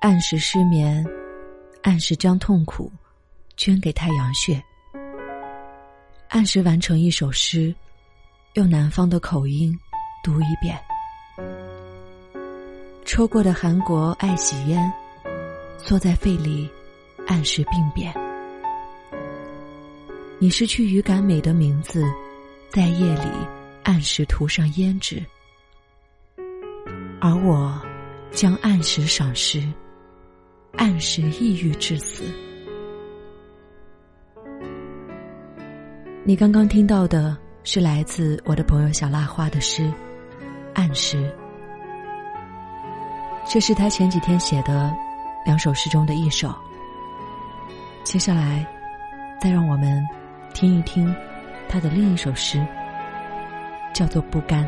按时失眠，按时将痛苦捐给太阳穴，按时完成一首诗，用南方的口音读一遍。抽过的韩国爱喜烟，坐在肺里按时病变。你失去语感美的名字，在夜里按时涂上胭脂，而我将按时赏诗，按时抑郁致死。你刚刚听到的是来自我的朋友小蜡花的诗《按时》，这是他前几天写的两首诗中的一首。接下来，再让我们。听一听，他的另一首诗，叫做《不甘》。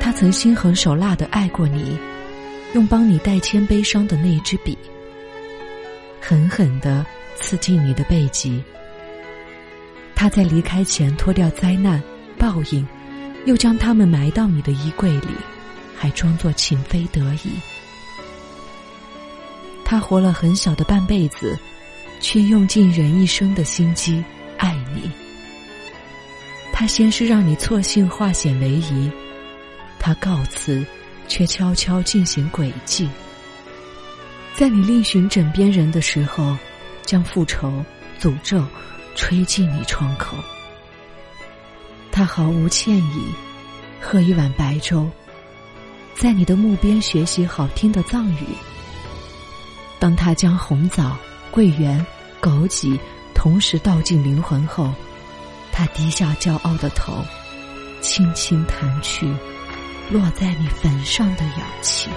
他曾心狠手辣的爱过你，用帮你代签悲伤的那一支笔，狠狠的刺进你的背脊。他在离开前脱掉灾难、报应，又将他们埋到你的衣柜里，还装作情非得已。他活了很小的半辈子，却用尽人一生的心机爱你。他先是让你错信化险为夷，他告辞，却悄悄进行诡计。在你另寻枕边人的时候，将复仇、诅咒。吹进你窗口，他毫无歉意，喝一碗白粥，在你的墓边学习好听的藏语。当他将红枣、桂圆、枸杞同时倒进灵魂后，他低下骄傲的头，轻轻弹去落在你坟上的氧气。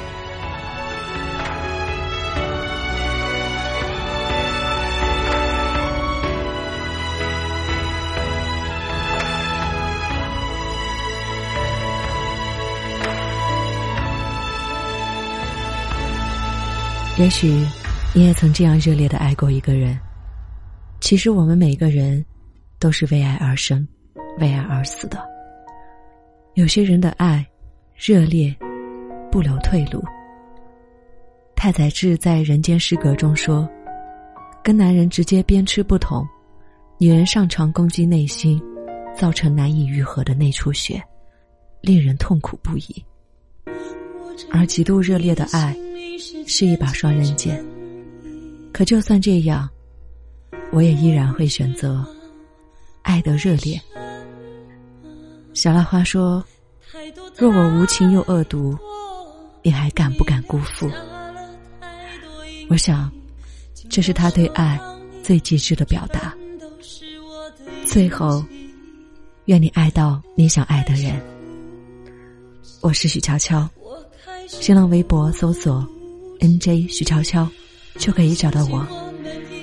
也许你也曾这样热烈的爱过一个人。其实我们每个人都是为爱而生，为爱而死的。有些人的爱热烈，不留退路。太宰治在《人间失格》中说：“跟男人直接鞭笞不同，女人上床攻击内心，造成难以愈合的内出血，令人痛苦不已。而极度热烈的爱。”是一把双刃剑，可就算这样，我也依然会选择爱的热烈。小浪花说：“若我无情又恶毒，你还敢不敢辜负？”我想，这是他对爱最极致的表达。最后，愿你爱到你想爱的人。我是许悄悄，新浪微博搜索。N J 许悄悄，就可以找到我，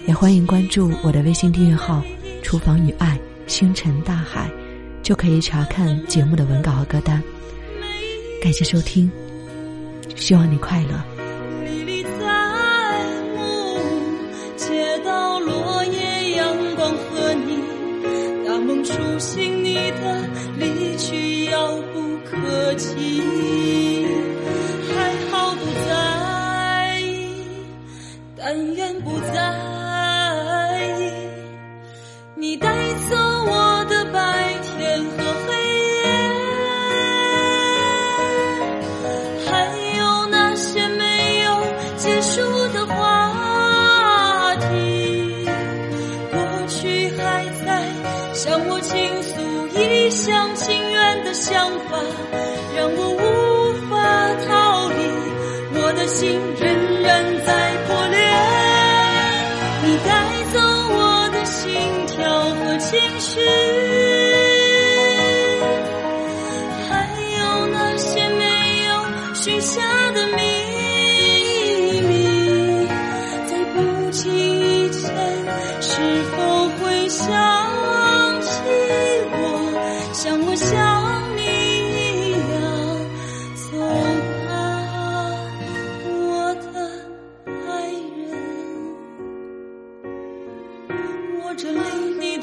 也欢迎关注我的微信订阅号“厨房与爱星辰大海”，就可以查看节目的文稿和歌单。感谢收听，希望你快乐。历历在目，街道落叶，阳光和你，大梦初醒，你的离去遥不可及还好不在。但愿不在意，你带走想法让我无法逃离，我的心仍然在破裂，你带走我的心跳和情绪。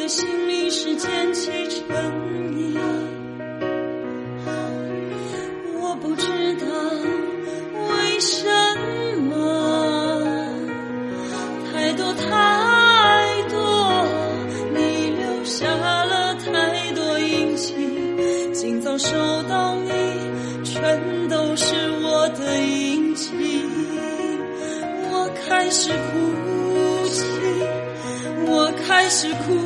身影。我不知道为什么，太多太多，你留下了太多印记。今早收到你，全都是我的印记。我开始哭泣，我开始哭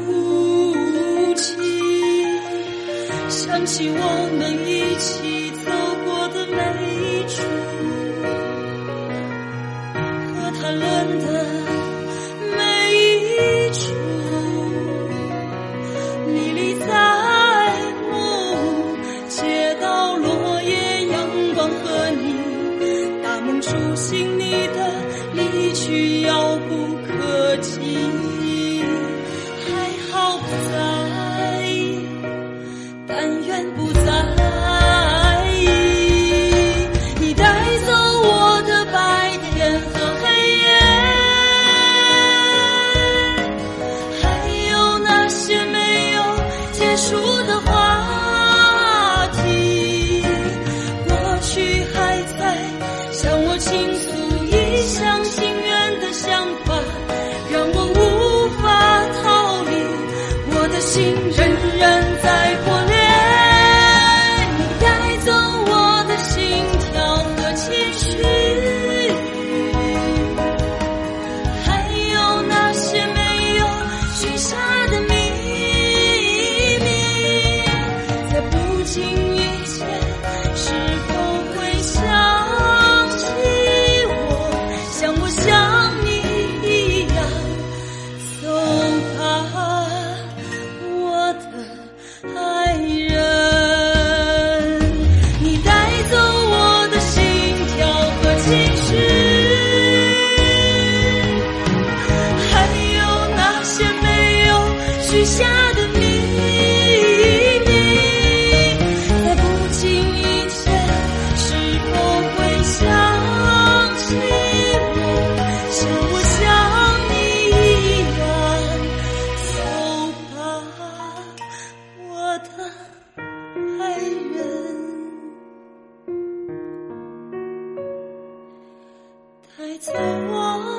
起我们一起走过的每一处，和谈论的每一处，迷离在目，街道落叶，阳光和你，大梦初醒，你的赠我。